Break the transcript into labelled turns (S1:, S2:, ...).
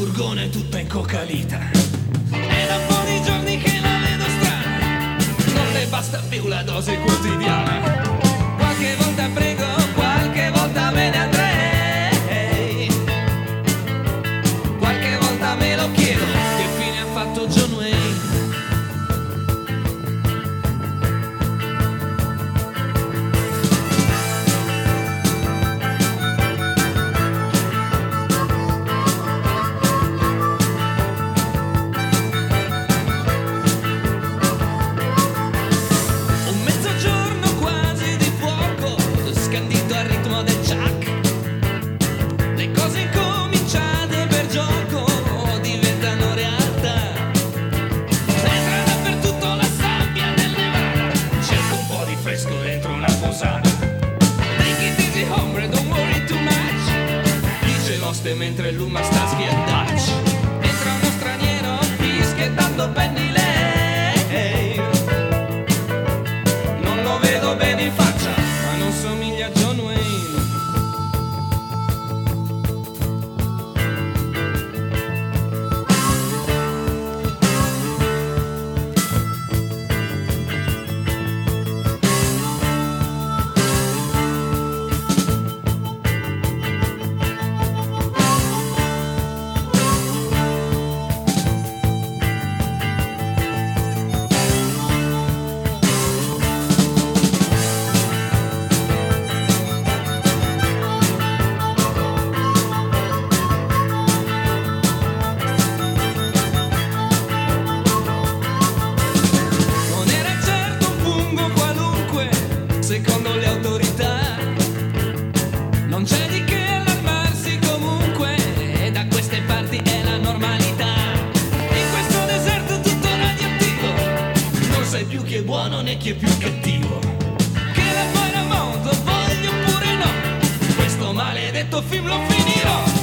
S1: furgone tutta in cocalita. È da buoni giorni che la vedo strana, non le basta più la dose quotidiana. notte mentre l'Uma sta a Entra uno straniero fischiettando Penny Lane Non lo vedo bene infatti chi è più cattivo. Che la fai la moto, voglio oppure no, questo maledetto film lo finirò.